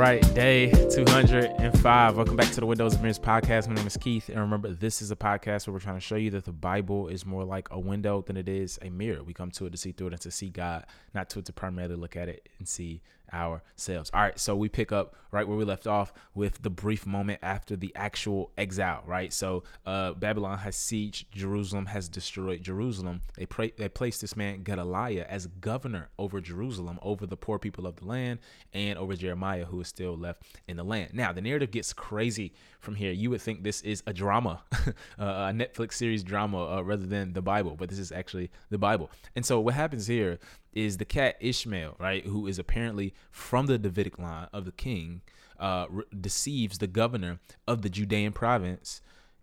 right, day 205. Welcome back to the Windows of Mirrors podcast. My name is Keith, and remember, this is a podcast where we're trying to show you that the Bible is more like a window than it is a mirror. We come to it to see through it and to see God, not to it to primarily look at it and see ourselves. All right, so we pick up right where we left off with the brief moment after the actual exile, right? So uh, Babylon has sieged Jerusalem, has destroyed Jerusalem. They pray, they this man Gedaliah as governor over Jerusalem, over the poor people of the land, and over Jeremiah, who is still left in the land. Now the narrative gets crazy from here. You would think this is a drama, uh, a Netflix series drama, uh, rather than the Bible, but this is actually the Bible. And so what happens here is the cat Ishmael, right, who is apparently from the Davidic line of the king, uh, re- deceives the governor of the Judean province,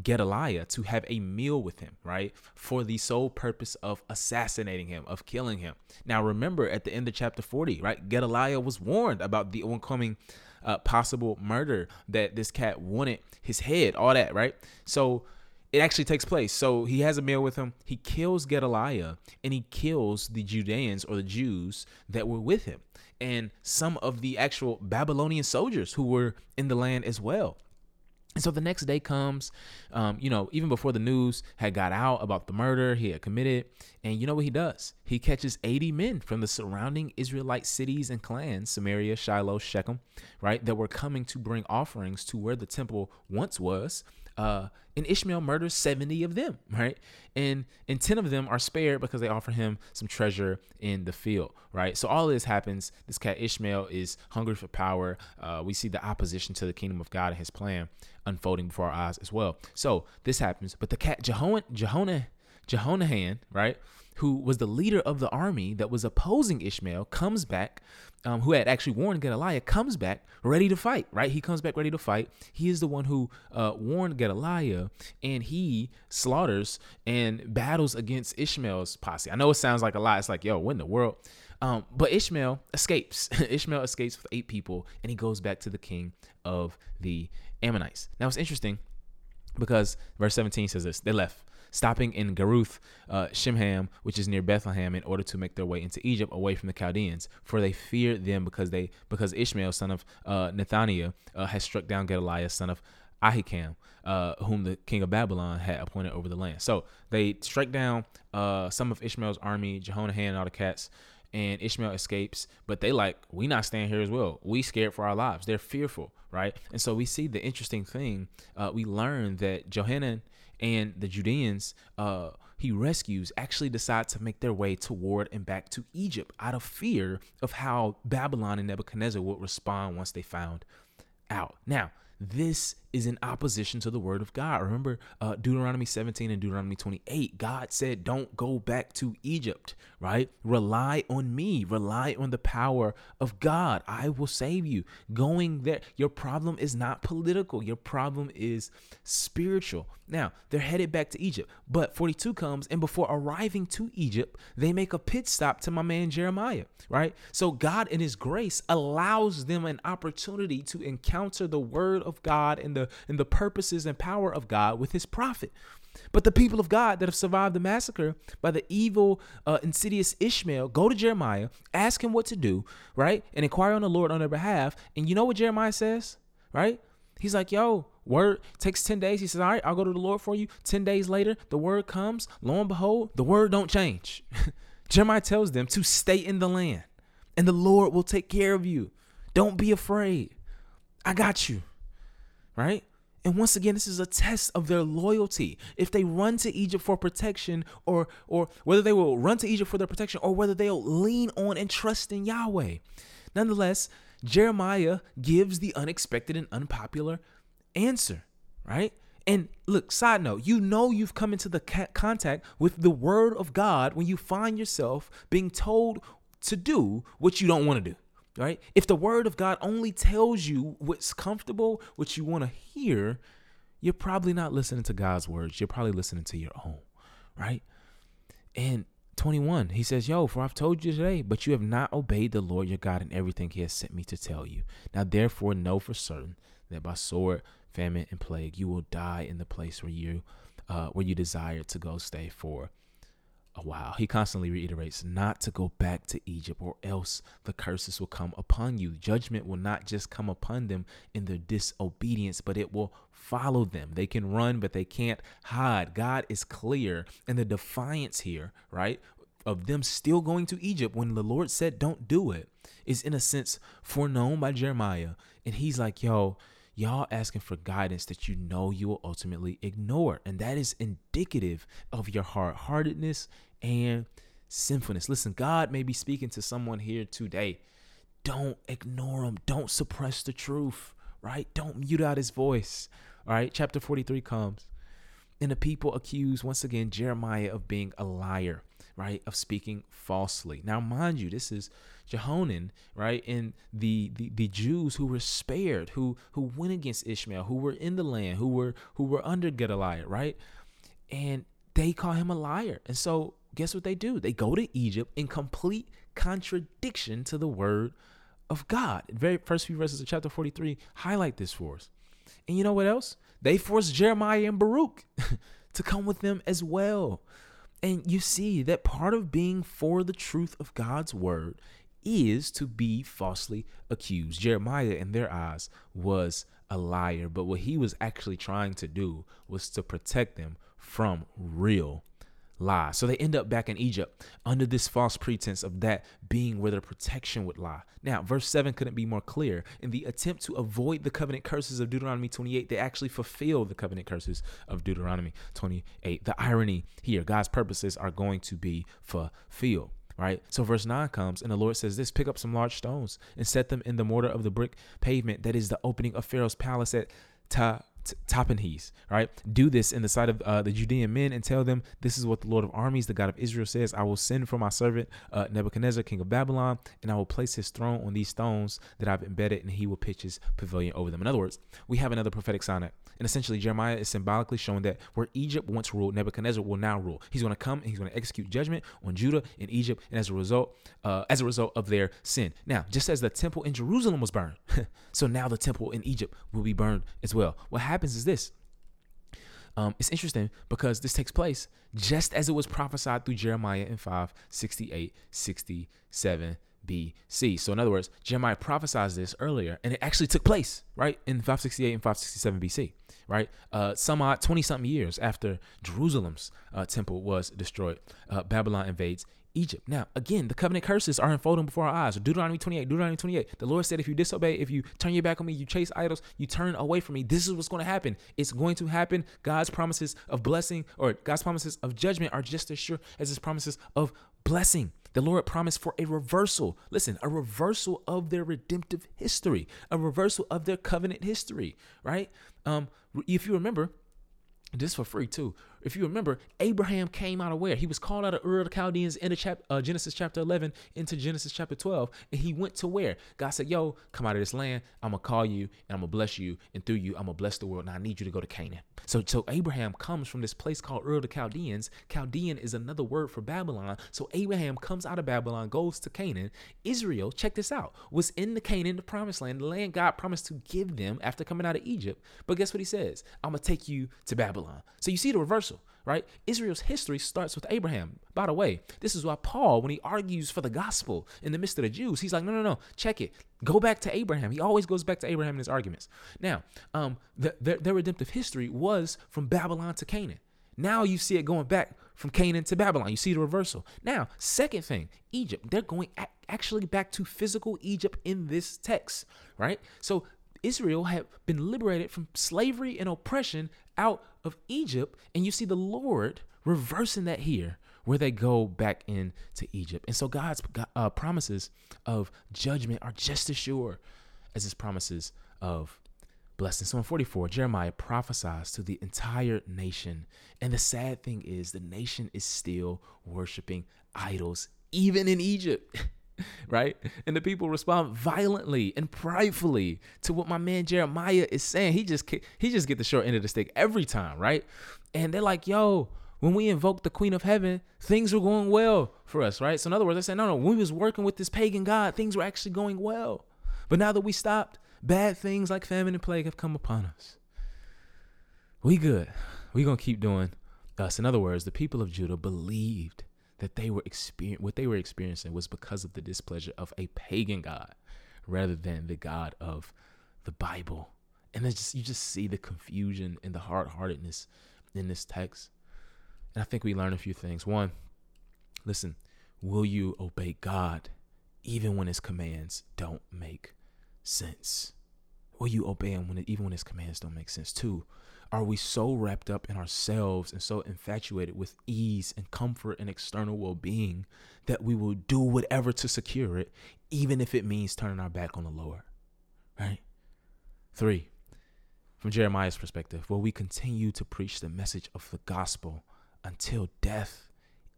Gedaliah, to have a meal with him, right, for the sole purpose of assassinating him, of killing him. Now, remember at the end of chapter 40, right, Gedaliah was warned about the oncoming uh, possible murder that this cat wanted his head, all that, right? So, it actually takes place. So he has a meal with him. He kills Gedaliah and he kills the Judeans or the Jews that were with him and some of the actual Babylonian soldiers who were in the land as well. And so the next day comes, um, you know, even before the news had got out about the murder he had committed. And you know what he does? He catches 80 men from the surrounding Israelite cities and clans, Samaria, Shiloh, Shechem, right, that were coming to bring offerings to where the temple once was uh, and Ishmael murders 70 of them, right? And and 10 of them are spared because they offer him some treasure in the field, right? So all this happens. This cat Ishmael is hungry for power. Uh, we see the opposition to the kingdom of God and his plan unfolding before our eyes as well. So this happens, but the cat Jehon, Jehonah, Jehonahan, right? who was the leader of the army that was opposing Ishmael, comes back, um, who had actually warned Gedaliah, comes back ready to fight, right? He comes back ready to fight. He is the one who uh, warned Gedaliah, and he slaughters and battles against Ishmael's posse. I know it sounds like a lot. It's like, yo, what in the world? Um, but Ishmael escapes. Ishmael escapes with eight people, and he goes back to the king of the Ammonites. Now, it's interesting because verse 17 says this they left stopping in Geruth uh, Shimham, which is near Bethlehem, in order to make their way into Egypt away from the Chaldeans, for they feared them because they because Ishmael, son of uh, Nethaniah, uh, has struck down Gedaliah, son of Ahikam, uh, whom the king of Babylon had appointed over the land. So they strike down uh, some of Ishmael's army, Jehonahan and all the cats, and Ishmael escapes. But they like, we not staying here as well. We scared for our lives. They're fearful, right? And so we see the interesting thing. Uh, we learn that Johanan and the Judeans uh, he rescues actually decide to make their way toward and back to Egypt out of fear of how Babylon and Nebuchadnezzar would respond once they found out. Now, this is in opposition to the word of God. Remember uh, Deuteronomy 17 and Deuteronomy 28. God said, Don't go back to Egypt, right? Rely on me, rely on the power of God. I will save you. Going there, your problem is not political, your problem is spiritual. Now, they're headed back to Egypt, but 42 comes, and before arriving to Egypt, they make a pit stop to my man Jeremiah, right? So, God, in His grace, allows them an opportunity to encounter the word of God and the, and the purposes and power of God with His prophet. But the people of God that have survived the massacre by the evil, uh, insidious Ishmael go to Jeremiah, ask him what to do, right? And inquire on the Lord on their behalf. And you know what Jeremiah says, right? He's like, yo, word takes 10 days. He says, all right, I'll go to the Lord for you. 10 days later, the word comes. Lo and behold, the word don't change. Jeremiah tells them to stay in the land and the Lord will take care of you. Don't be afraid. I got you. Right? And once again, this is a test of their loyalty. If they run to Egypt for protection, or or whether they will run to Egypt for their protection, or whether they'll lean on and trust in Yahweh. Nonetheless, Jeremiah gives the unexpected and unpopular answer, right? And look, side note, you know you've come into the ca- contact with the word of God when you find yourself being told to do what you don't want to do right? If the word of God only tells you what's comfortable, what you want to hear, you're probably not listening to God's words. You're probably listening to your own, right? And 21, he says, Yo, for I've told you today, but you have not obeyed the Lord your God in everything he has sent me to tell you. Now, therefore, know for certain that by sword, famine, and plague, you will die in the place where you uh, where you desire to go stay for Oh, a while. He constantly reiterates not to go back to Egypt, or else the curses will come upon you. Judgment will not just come upon them in their disobedience, but it will follow them. They can run, but they can't hide. God is clear. And the defiance here, right, of them still going to Egypt when the Lord said, don't do it, is in a sense foreknown by Jeremiah. And he's like, yo, y'all asking for guidance that you know you will ultimately ignore. And that is indicative of your hard heartedness and sinfulness. Listen, God may be speaking to someone here today. Don't ignore him. Don't suppress the truth, right? Don't mute out his voice. All right. Chapter 43 comes. And the people accuse once again Jeremiah of being a liar, right? Of speaking falsely. Now, mind you, this is Jehonan, right? And the, the the Jews who were spared, who who went against Ishmael, who were in the land, who were who were under Gedaliah, right? And they call him a liar. And so guess what they do? They go to Egypt in complete contradiction to the word of God. Very first few verses of chapter 43 highlight this for us. And you know what else? They forced Jeremiah and Baruch to come with them as well. And you see that part of being for the truth of God's word is to be falsely accused. Jeremiah, in their eyes, was a liar, but what he was actually trying to do was to protect them from real lies. So they end up back in Egypt under this false pretense of that being where their protection would lie. Now, verse 7 couldn't be more clear. In the attempt to avoid the covenant curses of Deuteronomy 28, they actually fulfill the covenant curses of Deuteronomy 28. The irony here, God's purposes are going to be fulfilled right? So verse 9 comes and the Lord says this pick up some large stones and set them in the mortar of the brick pavement that is the opening of Pharaoh's palace at Ta Tahpanhes, right? Do this in the sight of uh, the Judean men and tell them, This is what the Lord of armies, the God of Israel, says I will send for my servant uh, Nebuchadnezzar, king of Babylon, and I will place his throne on these stones that I've embedded, and he will pitch his pavilion over them. In other words, we have another prophetic sign. And essentially, Jeremiah is symbolically showing that where Egypt once ruled, Nebuchadnezzar will now rule. He's going to come and he's going to execute judgment on Judah and Egypt, and as a result, uh, as a result of their sin. Now, just as the temple in Jerusalem was burned, so now the temple in Egypt will be burned as well. What happens is this. Um, it's interesting because this takes place just as it was prophesied through Jeremiah in 568, 67 BC. So, in other words, Jeremiah prophesied this earlier, and it actually took place, right, in 568 and 567 BC, right? Uh, some odd 20 something years after Jerusalem's uh, temple was destroyed, uh, Babylon invades Egypt. Now, again, the covenant curses are unfolding before our eyes. Deuteronomy 28, Deuteronomy 28. The Lord said, if you disobey, if you turn your back on me, you chase idols, you turn away from me, this is what's going to happen. It's going to happen. God's promises of blessing or God's promises of judgment are just as sure as his promises of blessing. The Lord promised for a reversal. Listen, a reversal of their redemptive history, a reversal of their covenant history, right? Um, if you remember, this for free too. If you remember, Abraham came out of where? He was called out of Ur of the Chaldeans in chap- uh, Genesis chapter 11 into Genesis chapter 12. And he went to where? God said, Yo, come out of this land. I'm going to call you and I'm going to bless you. And through you, I'm going to bless the world. Now I need you to go to Canaan. So, so Abraham comes from this place called Ur of the Chaldeans. Chaldean is another word for Babylon. So Abraham comes out of Babylon, goes to Canaan. Israel, check this out, was in the Canaan, the promised land, the land God promised to give them after coming out of Egypt. But guess what he says? I'm going to take you to Babylon. So you see the right? Israel's history starts with Abraham. By the way, this is why Paul, when he argues for the gospel in the midst of the Jews, he's like, no, no, no, check it. Go back to Abraham. He always goes back to Abraham in his arguments. Now, um, the, their redemptive history was from Babylon to Canaan. Now you see it going back from Canaan to Babylon. You see the reversal. Now, second thing, Egypt. They're going actually back to physical Egypt in this text, right? So Israel had been liberated from slavery and oppression out of Egypt. And you see the Lord reversing that here where they go back into Egypt. And so God's uh, promises of judgment are just as sure as his promises of blessing. So in 44, Jeremiah prophesies to the entire nation. And the sad thing is, the nation is still worshiping idols, even in Egypt. right? And the people respond violently and pridefully to what my man Jeremiah is saying. He just he just get the short end of the stick every time, right? And they're like, "Yo, when we invoke the Queen of Heaven, things were going well for us, right?" So in other words, they said, "No, no, when we was working with this pagan god, things were actually going well. But now that we stopped, bad things like famine and plague have come upon us. We good. We gonna keep doing us. In other words, the people of Judah believed that they were experience what they were experiencing was because of the displeasure of a pagan god rather than the God of the Bible. And then just you just see the confusion and the hard-heartedness in this text. And I think we learn a few things. One, listen, will you obey God even when his commands don't make sense? Will you obey him when even when his commands don't make sense? Two, are we so wrapped up in ourselves and so infatuated with ease and comfort and external well being that we will do whatever to secure it, even if it means turning our back on the Lord? Right? Three, from Jeremiah's perspective, will we continue to preach the message of the gospel until death,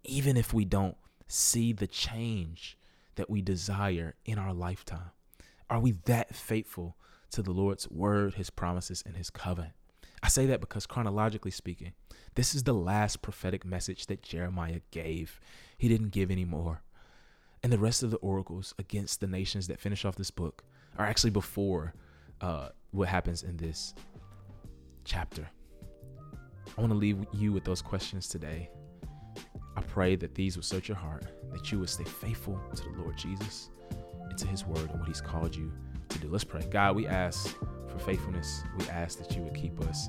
even if we don't see the change that we desire in our lifetime? Are we that faithful to the Lord's word, his promises, and his covenant? I say that because chronologically speaking, this is the last prophetic message that Jeremiah gave. He didn't give any more. And the rest of the oracles against the nations that finish off this book are actually before uh, what happens in this chapter. I want to leave you with those questions today. I pray that these would search your heart, that you would stay faithful to the Lord Jesus and to his word and what he's called you do. Let's pray. God, we ask for faithfulness. We ask that you would keep us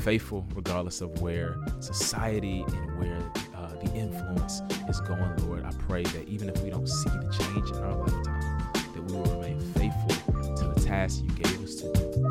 faithful regardless of where society and where uh, the influence is going, Lord. I pray that even if we don't see the change in our lifetime, that we will remain faithful to the task you gave us to do.